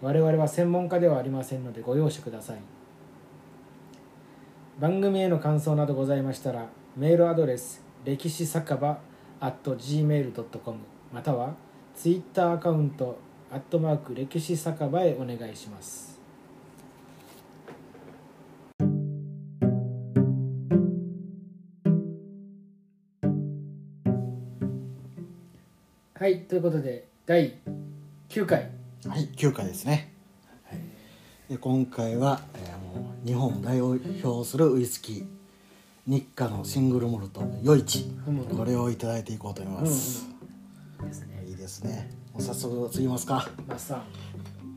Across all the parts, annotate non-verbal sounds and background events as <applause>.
我々は専門家ではありませんのでご容赦ください。番組への感想などございましたらメールアドレス歴史酒場 at gmail.com またはツイッターアカウントアットマーク歴史酒場へお願いします。はいということで第9回。はい。9回ですね、はい、で今回は、えーもう日本を代表するウイスキー日課のシングルモルト余市うん。これをいただいていこうと思います、ですね。いいですね。もう早速継ぎますか。マッサン。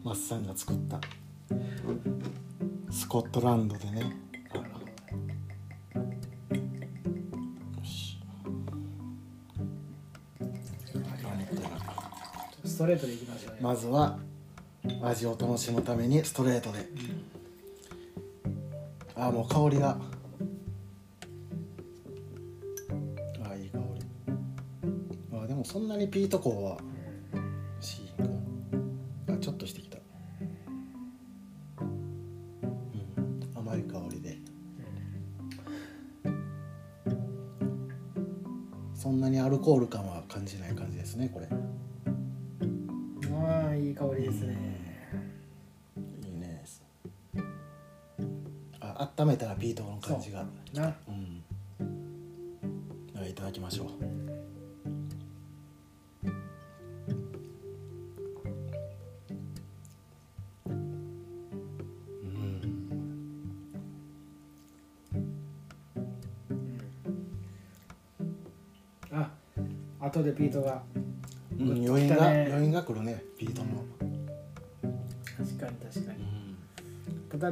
マッサンが作った。スコットランドでね。ストレートでいきましょうね、まずは味を楽しむためにストレートで。あーもう香りが。あーいい香り。あーでもそんなにピート香はしいかあちょっとしてきた、うん、甘い香りで。そんなにアルコール感は温めたらピートの感じが。な。うん。ではいただきましょう。うん。あ後でピートが。うん余韻が余韻がくるねピートの。確かに確かうにん。ただ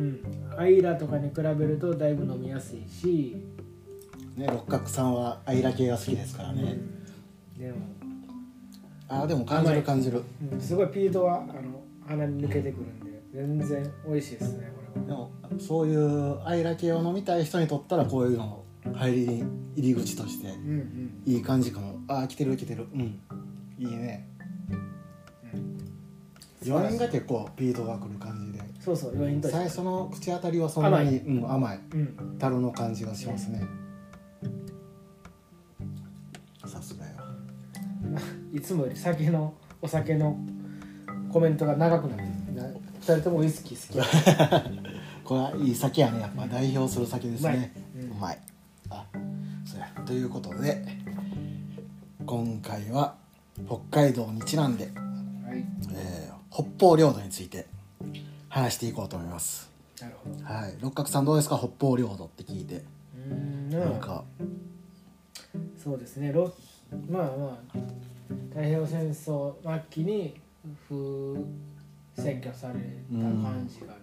うん。アイラとかに比べるとだいぶ飲みやすいし、ね六角さんはアイラ系が好きですからね。でも、あでも感じる感じる。うん。すごいピートはあの鼻に抜けてくるんで全然美味しいですねこれは。でもそういうアイラ系を飲みたい人にとったらこういうの入り入り口としてうんうん。いい感じかも。あー来てる来てる。うん。いいね。余韻が結構ピートがくる感じでそうそう余韻として。最初の口当たりはそんなに甘うん、甘い。うん。樽の感じがしますね。さすがや <laughs> いつもより酒のお酒のコメントが長くなって二人ともウイスキー好き。<laughs> これはいい酒やね。やっぱ代表する酒ですね。うまい。ううまい。あそうや。ということで今回は北海道にちなんで、はい。えー北方領土について話していこうと思います。なるほど。はい。六角さんどうですか？北方領土って聞いて。うーんなんか。そうですね。ロまあまあ太平洋戦争末期に風占拠された感じかな、は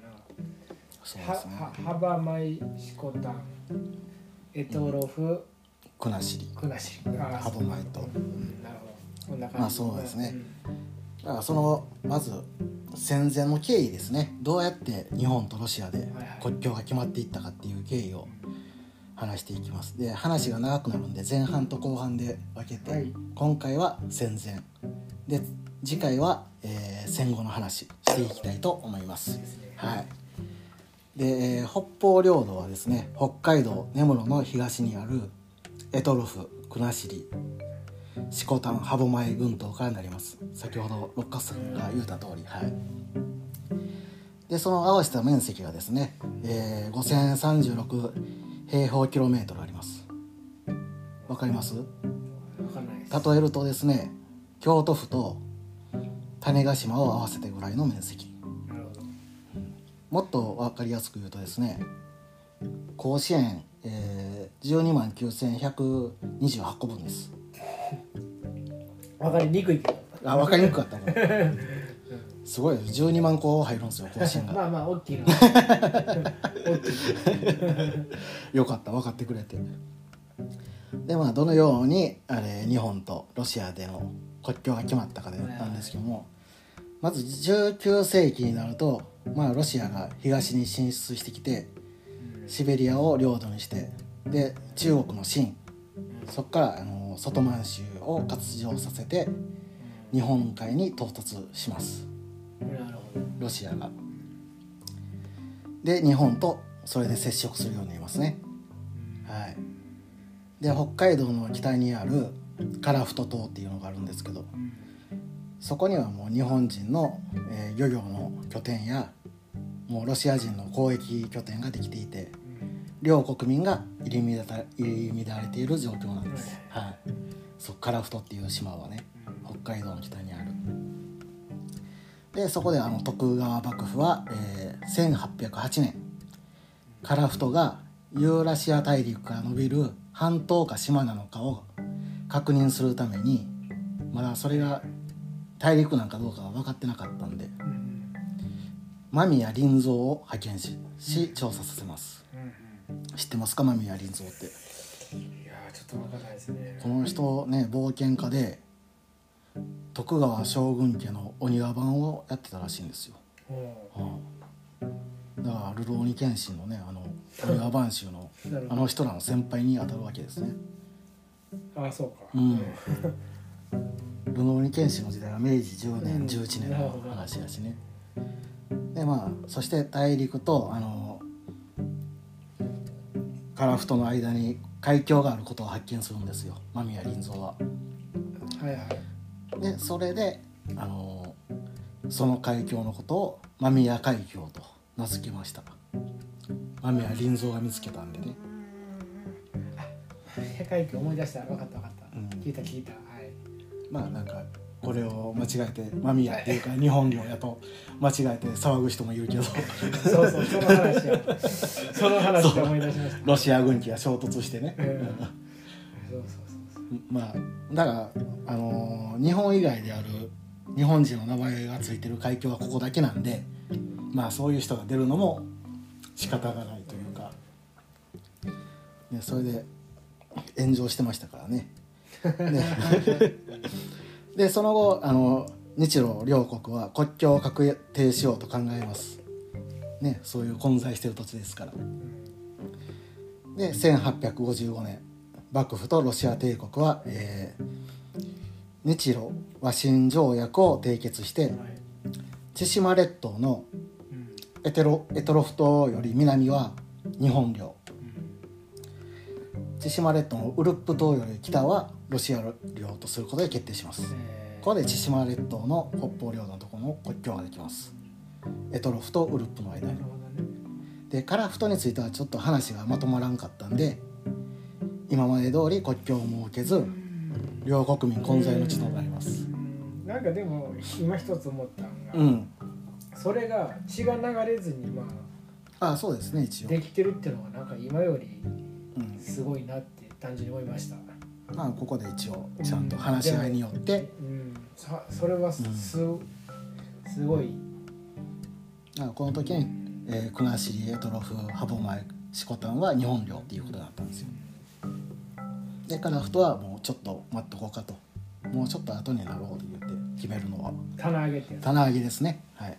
そうですね。は幅舞シコタンエトロフ、国後国後あ歯舞とうん。なるほど。こんな感じ。まあそうですねだからそのまず戦前の経緯ですね。どうやって日本とロシアではい国境が決まっていったかっていう経緯を話していきます。で話が長くなるんで前半と後半で分けて、はい。今回は戦前。で次回は、えー戦後の話していきたいと思います。ですね。はい。で、えー北方領土はですね北海道根室の東にあるエトロフ国後色丹歯舞群島からなります。先ほど六角さんが言うた通りはい。でその合わせた面積がですね、えー、5036平方キロメートルあります。わかります？分かんないです。例えるとですね京都府と種子島を合わせてぐらいの面積。もっと分かりやすく言うとですね甲子園、えー、12万9128個分です <laughs> 分かりにくいけど。あ分かりにくかったね <laughs> すごい。です12万個入るんですよ甲子園が。<laughs> まあまあ大きいな。よかった分かってくれて。でまあどのようにあれ日本とロシアでの国境が決まったかでなんですけどもまず19世紀になると、まあ、ロシアが東に進出してきてシベリアを領土にしてで中国の清そこからあの外満州を割譲させて日本海に到達します。ロシアが。で日本とそれで接触するようになりますね。はい。で北海道の北にある樺太島っていうのがあるんですけどそこにはもう日本人の、えー漁業の拠点やもうロシア人の交易拠点ができていて両国民が入り乱た入り乱れている状況なんです、はい、そう樺太っていう島はね北海道の北にある。でそこであの徳川幕府は、えー1808年樺太がユーラシア大陸から伸びる半島か島なのかを確認するためにまだそれが大陸なんかどうかは分かってなかったんでうん間宮林蔵を派遣しし調査させます。うん知ってますか間宮林蔵って？うんいやーちょっとわかんないですね。この人ね冒険家で徳川将軍家のお庭番をやってたらしいんですよ、おうん、だから「流浪に剣心」のねあのお庭番衆の <laughs> あの人らの先輩に当たるわけですね。どあそうか。うん。ルノー <laughs> ニ剣士の時代は明治10年、うん11年の話だしね。でまあそして大陸とあの樺太の間に海峡があることを発見するんですよ。間宮林蔵は。はいはい。でそれであのその海峡のことを間宮海峡と名付けました。間宮林蔵が見つけたんでね。世界記思い出した。分かった分かった、うん。聞いた聞いた。はい。まあなんかこれを間違えて間宮っていうか日本領やと間違えて騒ぐ人もいるけど。そうそうその話や。その話で思い出しました。ロシア軍機が衝突してね、うんそうそうそうそう。まあだから、あのー日本以外である日本人の名前が付いてる海峡はここだけなんでまあそういう人が出るのも仕方がないというか、ね、それで炎上してましたからね。で <laughs> でその後あの日露両国は国境を確定しようと考えます。ね、そういう混在してる土地ですから。で1855年幕府とロシア帝国は、えー日露和親条約を締結して千島列島のエテロエトロフ島より南は日本領千島列島のウルップ島より北はロシア領とすることで決定します。えー。ここで千島列島の北方領土のところの国境ができます。エトロフとウルップの間に。でカラフトについてはちょっと話がまとまらんかったんで今まで通り国境を設けず両国民混在の地となります。うん。なんかでも今一つ思ったのが、うん。それが血が流れずにまああそうですね一応、できてるっていうのがなんか今よりうん。すごいなって単純に思いました、まあ、ここで一応ちゃんと話し合いによって。うん、さそれはす,、うん。すごい。あこの時に、えー、国後エトロフハボマイシコタンは日本領っていうことだったんですよ。でカラフトはもうちょっと待っとこうかともうちょっと後になろうと言って決めるのは。棚上げ棚上げですね。はい。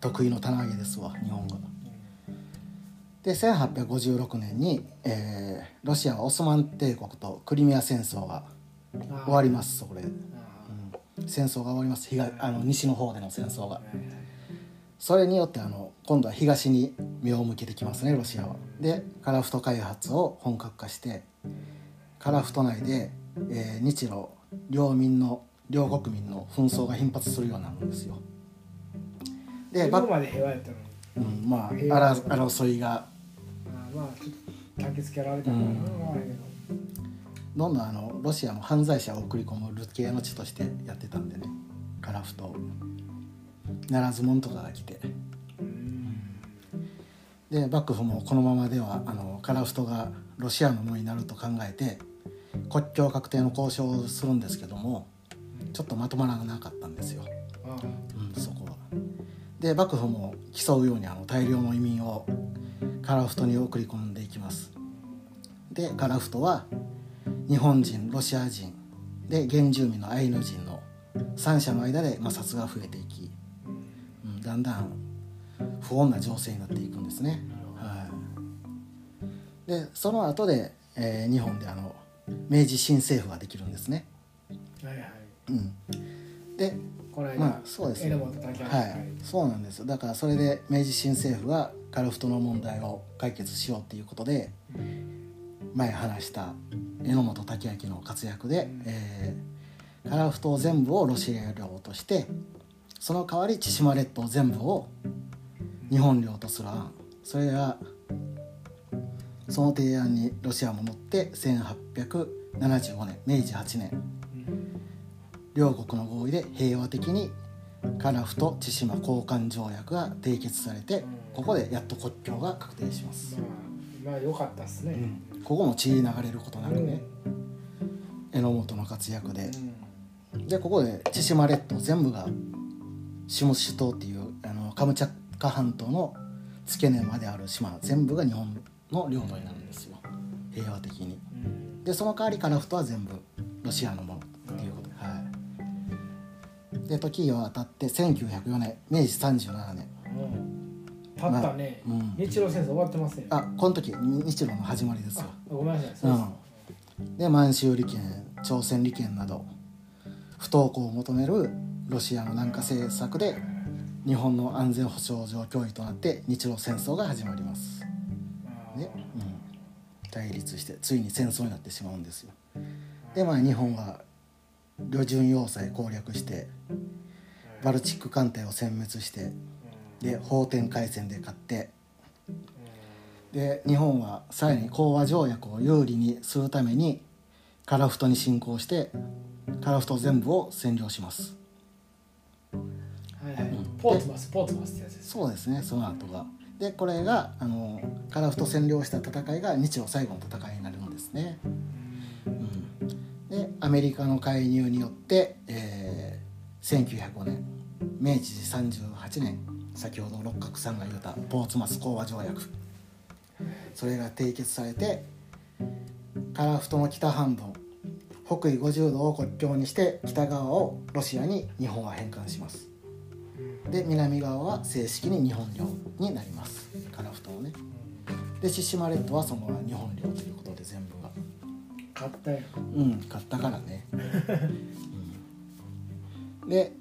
得意の棚上げですわ日本がで1856年に、えーロシアはオスマン帝国とクリミア戦争が終わりますそこで、あうん。戦争が終わります。東あの西の方での戦争が。それによってあの今度は東に目を向けてきますねロシアは。でカラフト開発を本格化してカラフト内で、えー日露両民の両国民の紛争が頻発するようになるんですよ。でば今まで平和やったのにうん、まあ争いがまあちょっと焚きつけられたどどんど。んあのロシアも犯罪者を送り込むル系の地としてやってたんでね。カラフト。ならず者とかが来て。で幕府もこのままではあのカラフトがロシアのものになると考えて国境確定の交渉をするんですけどもちょっとまとまらなかったんですよ、あうん、そこはで幕府も競うようにあの大量の移民を樺太に送り込んでいきます。で樺太は日本人ロシア人で原住民のアイヌ人の3者の間で摩擦が増えていき、うん、だんだん不穏な情勢になっていくんですね、はい、でその後で、えー日本であの明治新政府ができるんですね、はいはい。うん、でこの間、まあそうですね榎本武明はい、そうなんですよ。だからそれで明治新政府がカルフトの問題を解決しようっていうことで前話した榎本武明の活躍で、えーカラフト全部をロシア領としてその代わり千島列島全部を日本領とする案。それがその提案にロシアも乗って1875年明治8年両国の合意で平和的にカラフト千島交換条約が締結されてここでやっと国境が確定します、まあまあ良かったですね、ここも血流れることなくね、榎本の活躍で。うん。でここで千島列島全部が下首島っていうあのカムチャッカ半島の付け根まである島全部が日本の領土になるんですよ。平和的に。うんでその代わりカラフトは全部ロシアのもので時は渡って1904年明治37年。うん。たったね、まあうん。日露戦争終わってますねあこの時日露の始まりですよ。あごめんなさい。そうです。うん。で満州利権朝鮮利権など不登校を求めるロシアの南下政策で日本の安全保障上脅威となって日露戦争が始まります、ね。うん、対立してついに戦争になってしまうんですよ。でまあ日本は旅順要塞攻略してバルチック艦隊を殲滅してで法天海戦で勝ってで日本はさらに講和条約を有利にするために樺太に侵攻して樺太全部を占領します。はいポーツマスポーツマスってやつです。そうですねその後が。でこれがあの樺太占領した戦いが日露最後の戦いになるんですね、うん、でアメリカの介入によって、えー1905年明治38年先ほど六角さんが言ったポーツマス講和条約。それが締結されて樺太の北半分北緯50度を国境にして北側をロシアに日本は返還します。で南側は正式に日本領になります。樺太のね。で千島列島はそのまま日本領ということで全部が。買ったよ。うん買ったからね、う <laughs> んで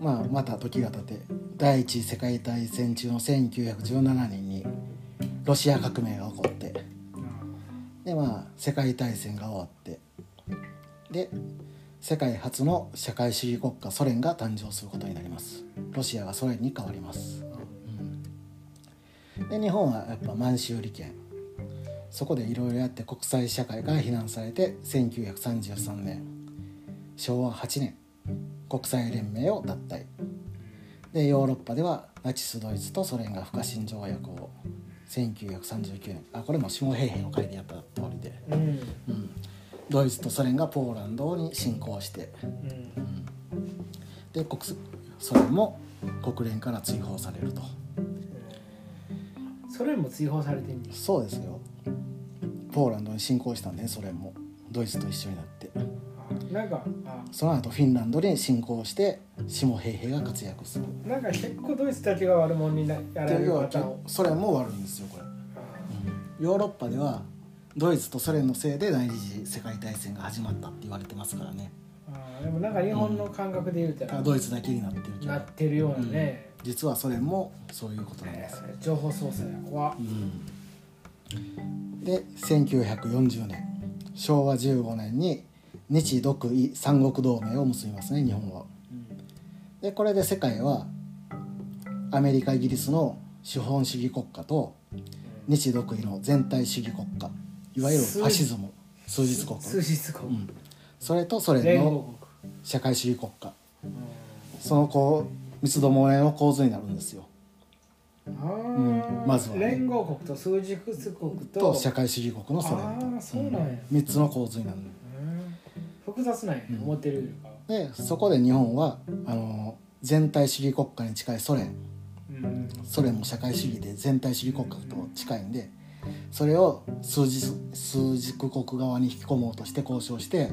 まあまた時が経って第一次世界大戦中の1917年にロシア革命が起こってでまあ世界大戦が終わってで世界初の社会主義国家ソ連が誕生することになります。ロシアがソ連に変わります、うん。で日本はやっぱ満州利権。そこでいろいろやって国際社会から非難されて1933年昭和8年。国際連盟を脱退。でヨーロッパではナチスドイツとソ連が不可侵条約を1939年あこれも下平平の会でやった通りで、うん。うん、ドイツとソ連がポーランドに侵攻して。うん。で国ソ連も国連から追放されると。それも追放されてんですそうですよ。ポーランドに侵攻したんでねソ連も。ドイツと一緒になってなんかあその後フィンランドに侵攻して下平平が活躍する。なんか結構ドイツだけが悪者になやられるパターソ連も悪いんですよこれ、ヨーロッパではドイツとソ連のせいで第二次世界大戦が始まったって言われてますからね。あーでもなんか日本の感覚で言うたら、ドイツだけになってるなってるようなね、実はソ連もそういうことなんでえす、ー情報操作や怖っ。うん、で1940年昭和15年に日独伊三国同盟を結びますね日本は。でこれで世界はアメリカイギリスの資本主義国家と日独伊の全体主義国家いわゆるファシズム数日国、数日国、うん、それとソ連の社会主義国家。国、そのこう三つどもえの構図になるんですよ。うん。まずはね。連合国と数日国と。と社会主義国のソ連あーそうなんや、3つの構図になる。うん複雑なんや、思ってるよりかでそこで日本はあの全体主義国家に近いソ連。うん。ソ連も社会主義で全体主義国家と近いんでそれを数軸国側に引き込もうとして交渉して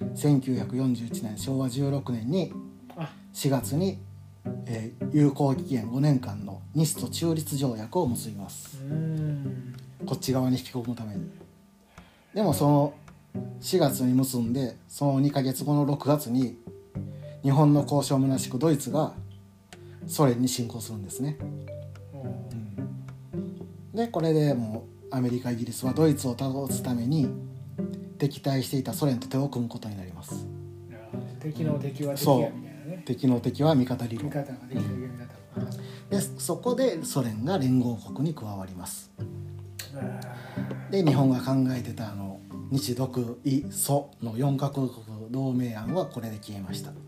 うん。1941年昭和16年にあ。4月に、えー有効期限5年間の日ソ中立条約を結びます。うん。こっち側に引き込むために。でもその4月に結んでその2ヶ月後の6月に日本の交渉むなしくドイツがソ連に侵攻するんですね。でこれでもうアメリカイギリスはドイツを倒すために敵対していたソ連と手を組むことになります。敵の敵は敵やみたいなね。敵の敵は味方理論。味方が敵の味方。でそこでソ連が連合国に加わります。で日本が考えてた日独伊ソの4カ国同盟案はこれで消えました、うん。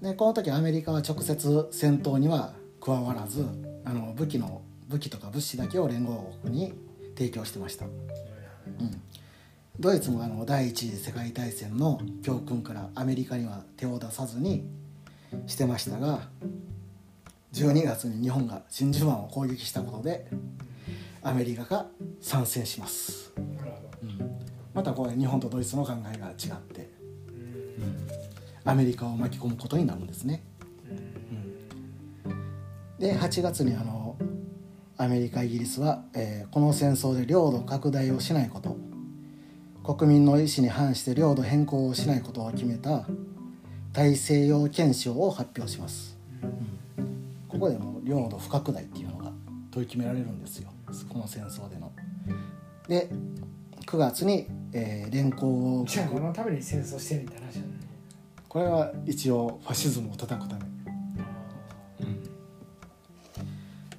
でこの時アメリカは直接戦闘には加わらずあの武器の武器とか物資だけを連合国に提供してました、うん、ドイツもあの第一次世界大戦の教訓からアメリカには手を出さずにしてましたが12月に日本が真珠湾を攻撃したことでアメリカが参戦します、うん。またこれ日本とドイツの考えが違って。うん。アメリカを巻き込むことになるんですね。で8月にあのアメリカイギリスは、えーこの戦争で領土拡大をしないこと。国民の意思に反して領土変更をしないことを決めた大西洋憲章を発表します。ここでも領土不拡大っていうのが取り決められるんですよ。この戦争での。で9月に、えー連合じゃあこのために戦争してるって話だね。これは一応ファシズムを叩くため。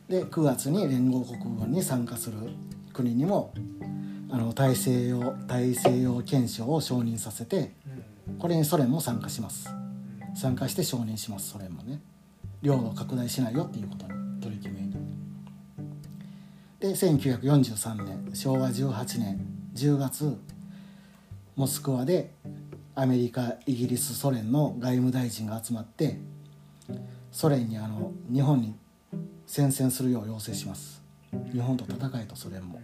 で9月に連合国軍に参加する国にもあの大西洋大西洋憲章を承認させてこれにソ連も参加します。参加して承認しますソ連もね。領土拡大しないよっていうことで1943年昭和18年10月モスクワでアメリカイギリスソ連の外務大臣が集まってソ連にあの日本に宣戦するよう要請します。日本と戦いとソ連も。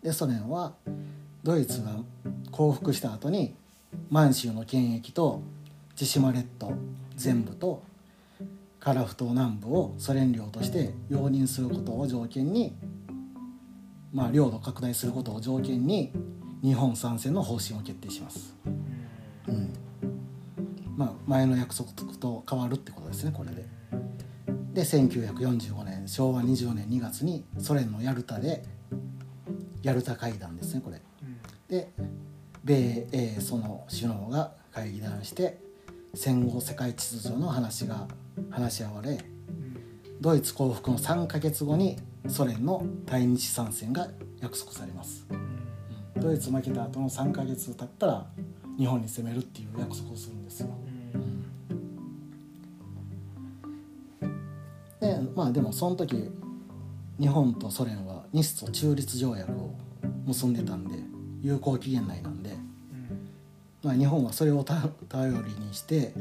でソ連はドイツが降伏した後に満州の権益と千島列島全部と樺太南部をソ連領として容認することを条件にまあ領土拡大することを条件に日本参戦の方針を決定します、うん。まあ、前の約束と変わるってことですねこれで。で1945年昭和20年2月にソ連のヤルタでヤルタ会談ですねこれ。で米英ソの首脳が会議談して戦後世界秩序の話が話し合われドイツ降伏の3ヶ月後にソ連の対日参戦が約束されます。ドイツ負けた後の3ヶ月経ったら日本に攻めるっていう約束をするんですよ。でまあでもその時日本とソ連は日ソ中立条約を結んでたんで有効期限内なんで、まあ、日本はそれをた頼りにして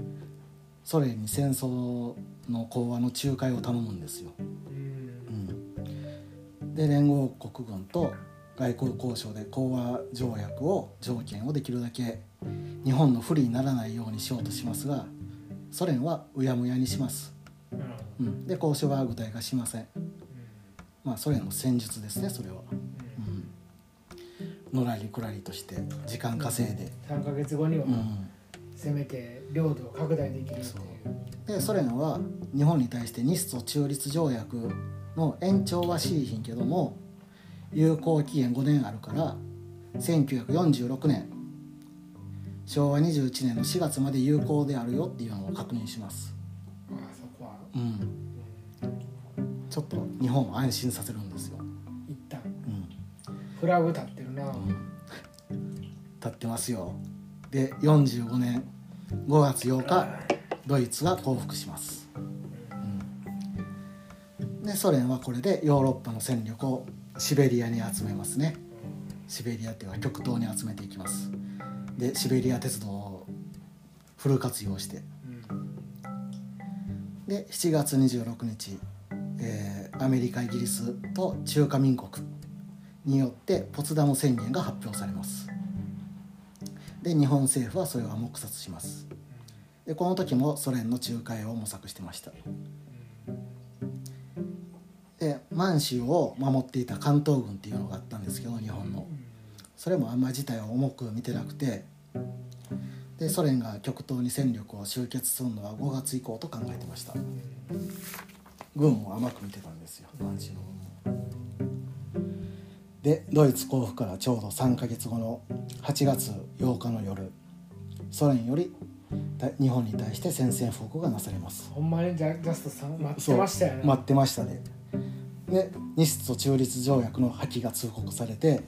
ソ連に戦争の講和の仲介を頼むんですよ。うん、で連合国軍と外交交渉で講和条約を条件をできるだけ日本の不利にならないようにしようとしますがソ連はうやむやにします。うん、で交渉は具体化しません。まあソ連の戦術ですねそれは。うん、のらりくらりとして時間稼いで。3ヶ月後にはうんせめて領土を拡大できるっていう。でソ連は日本に対して日ソ中立条約の延長はしいひんけども有効期限5年あるから1946年昭和21年の4月まで有効であるよっていうのを確認します、まあそこは。うん、ちょっと日本を安心させるんですよ、一旦。うん、フラグ立ってるな。立ってますよで45年5月8日ドイツが降伏します、うん。でソ連はこれでヨーロッパの戦力をシベリアに集めますね。シベリアっていうのは極東に集めていきます。でシベリア鉄道をフル活用して。で7月26日、えーアメリカイギリスと中華民国によってポツダム宣言が発表されますで日本政府はそれを黙殺します。でこの時もソ連の仲介を模索してました。で満州を守っていた関東軍っていうのがあったんですけど日本の。それもあんま事態を重く見てなくて。でソ連が極東に戦力を集結するのは5月以降と考えてました。軍も甘く見てたんですよ満州の軍もでドイツ降伏からちょうど3ヶ月後の8月8日の夜ソ連よりた日本に対して宣戦布告がなされます。ほんまにジャジャストさん待ってましたよね。待ってましたね。で日と中立条約の破棄が通告されて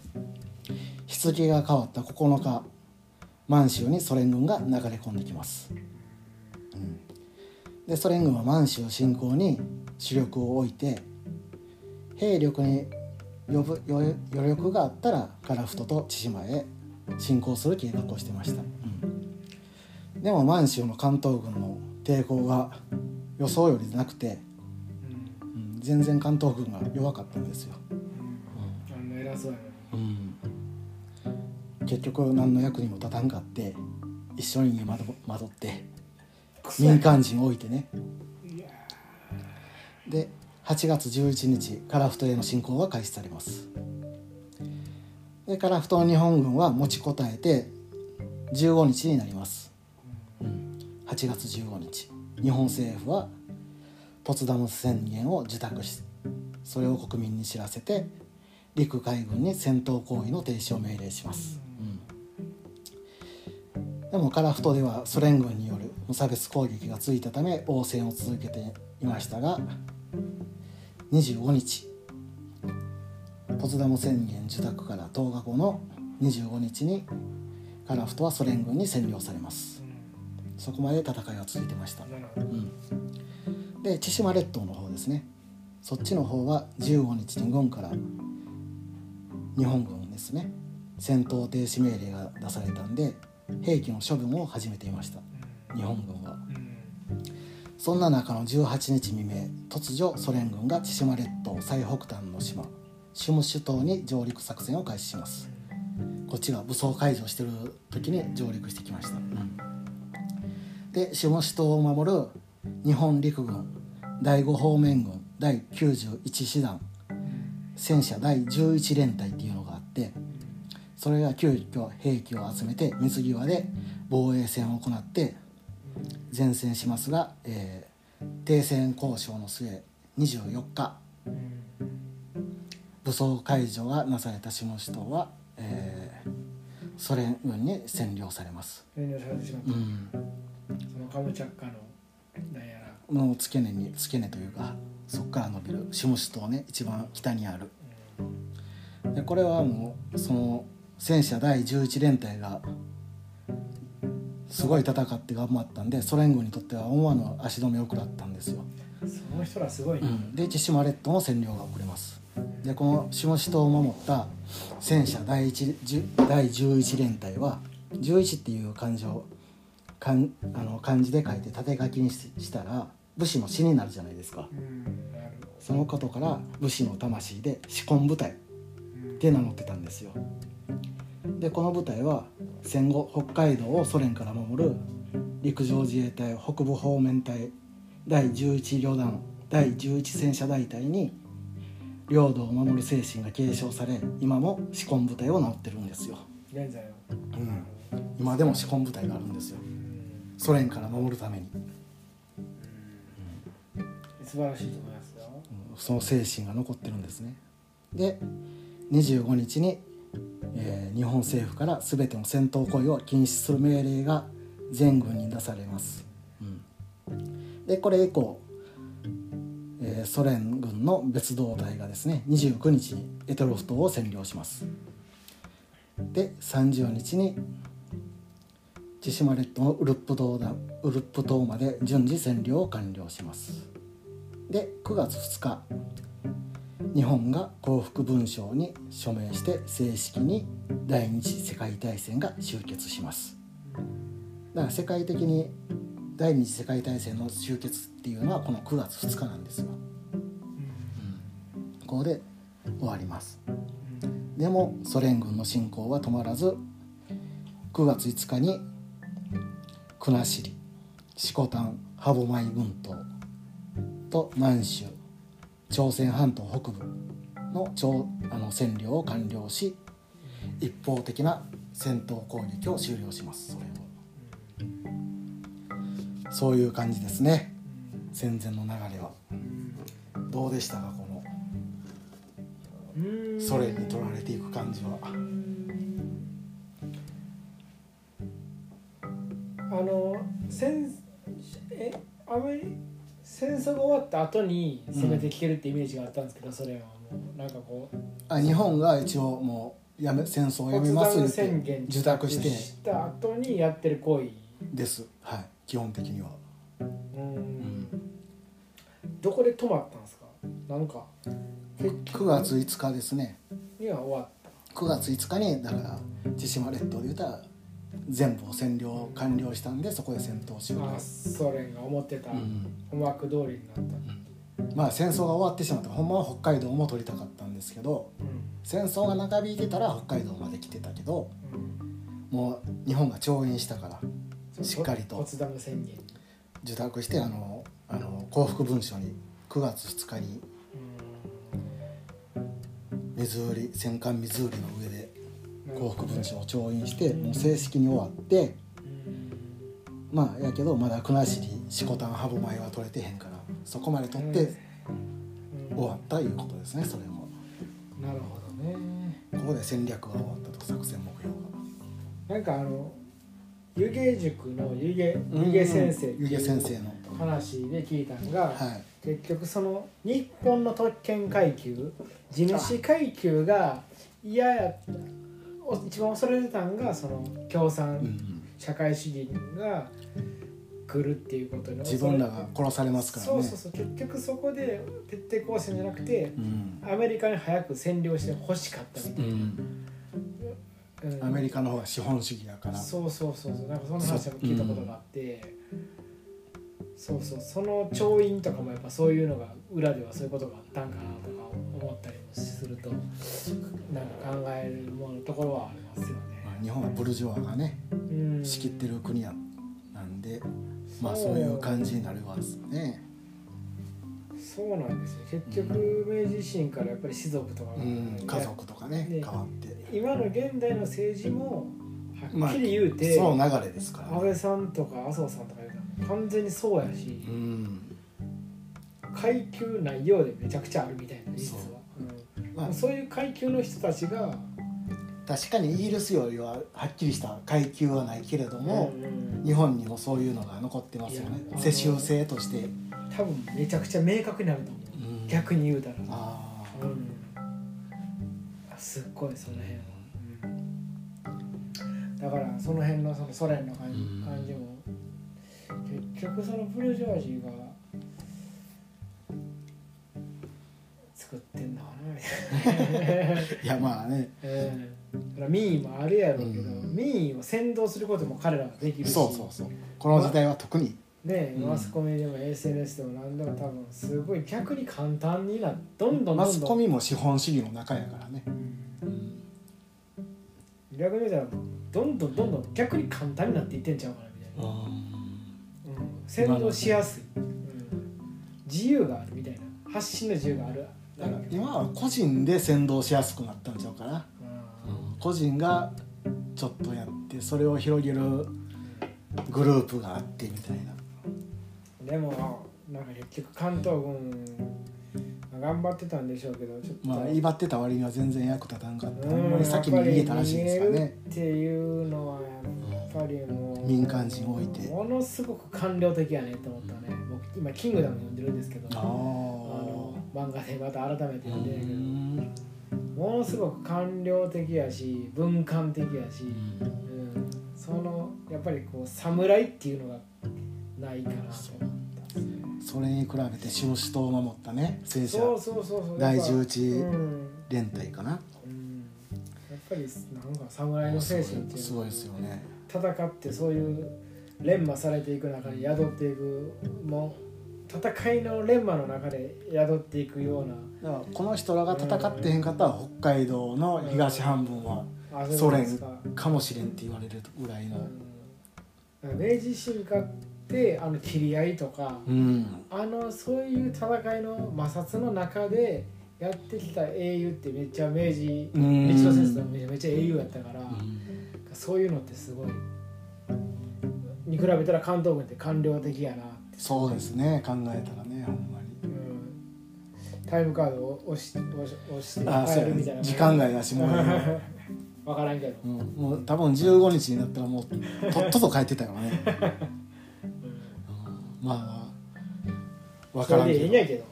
日付が変わった9日満州にソ連軍が流れ込んできます、うん、でソ連軍は満州侵攻に主力を置いて兵力に余ぶ余余力があったら樺太と千島へ侵攻する計画をしてました、うん、でも満州の関東軍の抵抗が予想よりなくてうん。うん全然関東軍が弱かったんですよ、あん。な偉そうやのに結局何の役にも立たんかって一緒に惑惑って民間人置いてね。で8月11日樺太への侵攻は開始されます。で樺太の日本軍は持ちこたえて15日になります、うん、8月15日日本政府はポツダム宣言を受諾しそれを国民に知らせて陸海軍に戦闘行為の停止を命令します、うん、でも樺太ではソ連軍による無差別攻撃が続いたため応戦を続けていましたが25日。ポツダム宣言受諾から10日後の25日に樺太はソ連軍に占領されます。そこまで戦いは続いてました。うん、で千島列島の方ですね。そっちの方は15日に軍から日本軍ですね。戦闘停止命令が出されたんで兵器の処分を始めていました。日本軍は。うんそんな中の18日未明突如ソ連軍が千島列島最北端の島シュムシュ島に上陸作戦を開始します。こっちが武装解除してる時に上陸してきました、でシュムシュ島を守る日本陸軍第5方面軍第91師団戦車第11連隊っていうのがあってそれが急遽兵器を集めて水際で防衛戦を行って前線しますが、えー停戦交渉の末24日うん武装解除がなされた下首島は、えーソ連軍に占領されます、遠慮されてしまっうん、たそのカムチャッカのなんやら。の付け根に付け根というかそこから伸びる下首島ね一番北にある。でこれはもうその戦車第11連隊がすごい戦って頑張ったんでソ連軍にとっては思わぬ足止めを食らったんですよ。その人らすごいね。うん、で千島列島の占領が遅れます。でこの下首島を守った戦車第一じゅ第11連隊は11っていう漢字を漢あの漢字で書いて縦書きにししたら武士の死になるじゃないですか。そのことから武士の魂で紫根部隊って名乗ってたんですよでこの部隊は戦後北海道をソ連から守る陸上自衛隊北部方面隊第11旅団第11戦車大隊に領土を守る精神が継承され今も紫根部隊を名乗ってるんですよ、現在は。うん、今でも紫根部隊があるんですよ。ソ連から守るために。素晴らしいと思いますよ。その精神が残ってるんですね。で25日に、えー日本政府から全ての戦闘行為を禁止する命令が全軍に出されます、うん。でこれ以降、えーソ連軍の別動隊がですね29日にエトロフ島を占領します。で30日に千島列島のウルップ島だウルップ島まで順次占領を完了します。で9月2日日本が幸福文書に署名して正式に第二次世界大戦が終結します。だから世界的に第二次世界大戦の終結っていうのはこの9月2日なんですよ、うん。ここで終わります。でもソ連軍の侵攻は止まらず9月5日に国後色丹歯舞群島と満州朝鮮半島北部の朝あの占領を完了し一方的な戦闘攻撃を終了しますそれはそういう感じですね。戦前の流れは。どうでしたかこのうん。ソ連に取られていく感じは。あの戦えアメリ戦争が終わった後に攻めてきてるってイメージがあったんですけど、それはもうなんかこうあ日本が一応もうやめ戦争をやめますポっツダム宣言て受託してした後にやってる行為。です。はい。基本的には、うん。うん、どこで止まったんですか？なんか結9月5日ですね。には終わっ9月5日にだから千島列島で言うたら全部を占領完了したんでそこで戦闘終了。た、まあ、ソ連が思ってた。うん。思惑通りになった、まあ戦争が終わってしまったほんまは北海道も取りたかったんですけどうん。戦争が長引いてたら北海道まで来てたけどうん。もう日本が調印したからしっかりと。ポツダム宣言。受託してあのあの幸福文書に9月2日に水売り戦艦水売りの上で幸福文書を調印してもう正式に終わってまあやけどまだ国後色丹歯舞は取れてへんからそこまで取って終わったいうことですねそれも。なるほどね。ここで戦略が終わったと作戦目標がなんかあの湯気塾の湯気湯気先生湯気先生の。話で聞いたのが、はい。結局その日本の特権階級地主階級が嫌やお一番恐れてたんがその共う産ん。社会主義が来るっていうことに自分らが殺されますからね。そうそうそう。結局そこで徹底抗戦じゃなくてうん。アメリカに早く占領してほしかったみたいな、うん。うん。アメリカの方が資本主義だから。そうそうそうそう。なんかその話も聞いたことがあって、そう。そうその調印とかもやっぱそういうのが裏ではそういうことがあったんかなとか思ったりもするとなんか考えるものところはありますよね。まあ日本はブルジョワがねうん、仕切ってる国やなんでまあそういう感じになるわですね。そうなんですよ。結局明治維新からやっぱり士族とか家族とかねね変わって。今の現代の政治もまあはっきり言うて、その流れですからね。安倍さんとか麻生さんとか言うたら完全にそうやしう、ん。階級ないようでめちゃくちゃあるみたいな実はまあそういう階級の人たちが確かにイギリスよりははっきりした階級はないけれども、うんうん。日本にもそういうのが残ってますよね。世襲制として。多分めちゃくちゃ明確になると思う、うん。逆に言うたら。ああうん。あすっごいその辺は、うん。だからその辺のそのソ連の感じ,、うん。感じも。結局そのブルジョワジーが作ってんだかなみたいな。いやまあね。うんだから民意もあるやろうけど、うん。民意を先導することも彼らはできるし。そうそうそう。この時代は特に。ねうん。マスコミでも SNS でも何でも多分すごい逆に簡単になどんどんどんどん。マスコミも資本主義の中やからね。うん。逆に言うたらどんどんどんどん逆に簡単になっていってんちゃうかなみたいな、うん、先導しやすい、うん、自由があるみたいな。発信の自由がある今は個人で先導しやすくなったんちゃうかな、個人がちょっとやってそれを広げるグループがあってみたいな。でもなんか結局関東軍頑張ってたんでしょうけどちょっと、まあ威張ってた割には全然役立たんかった。ほうんんまに先に逃げたらしいですからね。やっていうのはやっぱりもう民間人置いて。ものすごく官僚的やねと思ったね。僕今「キングダム」読んでるんですけど。ああの漫画でまた改めてあ読んでるけど。うん。ものすごく官僚的やし文官的やし、うん、そのやっぱりこう侍っていうのがないかなと思ったんですねそれに比べて収支島を守ったね戦車そうそうそうそう。第やっぱ11うん連隊かなうん。やっぱりなんか侍の精神っていうのすごいですよね。戦ってそういう連磨されていく中で宿っていくもう戦いの連磨の中で宿っていくような。だからこの人らが戦ってへんかったら北海道の東半分はソ連か。かもしれんって言われるぐらいの。うん明治維新かってあの切り合いとかうんあのそういう戦いの摩擦の中でやってきた英雄ってめっちゃ明治うん。日露戦争めちゃめちゃ英雄やったから、うん。そういうのってすごい。に比べたら関東軍って官僚的やなそうですね考えたらねほんまに。うん、タイムカードを押し押し押してあ帰るみたいなね時間外だしもう <laughs> 分からんけど、うんもう多分15日になったらもうとっとと帰ってたよね、<laughs> うん。うんまあまあ分それからんけでいいんやけど。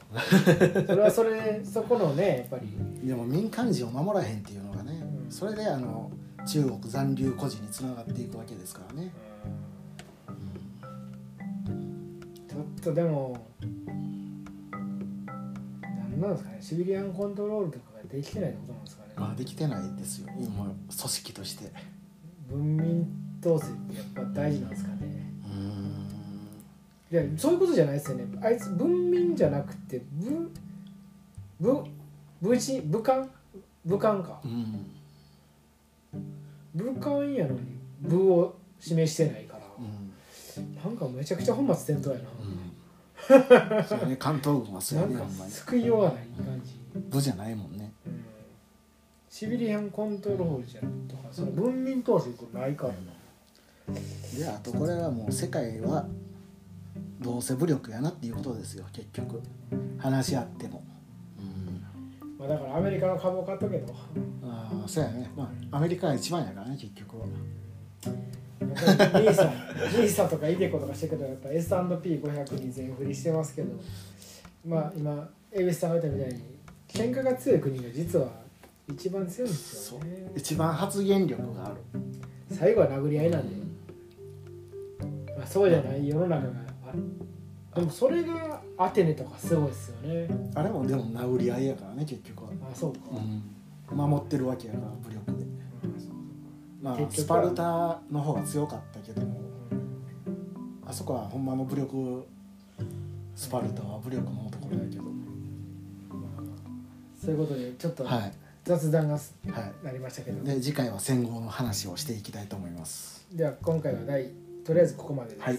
それはそれでそこのねやっぱり。どでも民間人を守らへんっていうのがね、うん。それであの中国残留孤児につながっていくわけですからね、ちょとでも何なんですかねシビリアンコントロールとかができてないってことなんですかね、まあできてないですよ今組織として。文民統制ってやっぱ大事なんですかね。いやそういうことじゃないですよね。あいつ文民じゃなくて武武武士武官武官か。うん。武官やのに武を示してないから。うん。なんかめちゃくちゃ本末転倒やな、うんそうね関東軍はそうやねほんまに。救いようがない感じ、部じゃないもんね。うん、シビリアンコントロールじゃとかその文民統制ってないからな。であとこれはもう世界はどうせ武力やなっていうことですよ結局。話し合っても。うん。まあ、だからアメリカの株を買っとけと。ああそうやね。まあアメリカが一番やからね結局はニーサニーサとかイデコとかしてるけどやっぱ S&P500 に全振りしてますけどまあ今エビスさんが言ったみたいに喧嘩が強い国が実は一番強いんですよね。一番発言力がある最後は殴り合いなんで、まあ、そうじゃない世の中があるでもそれがアテネとかすごいですよね。あれもでも殴り合いやからね結局は、あそうか、うん、守ってるわけやから武力でまあスパルタの方が強かったけどもあそこはほんまの武力スパルタは武力のところやけど。そういうことでちょっとはい。雑談がはなりましたけど、い。で次回は戦後の話をしていきたいと思います。では今回は第とりあえずここまでです、はい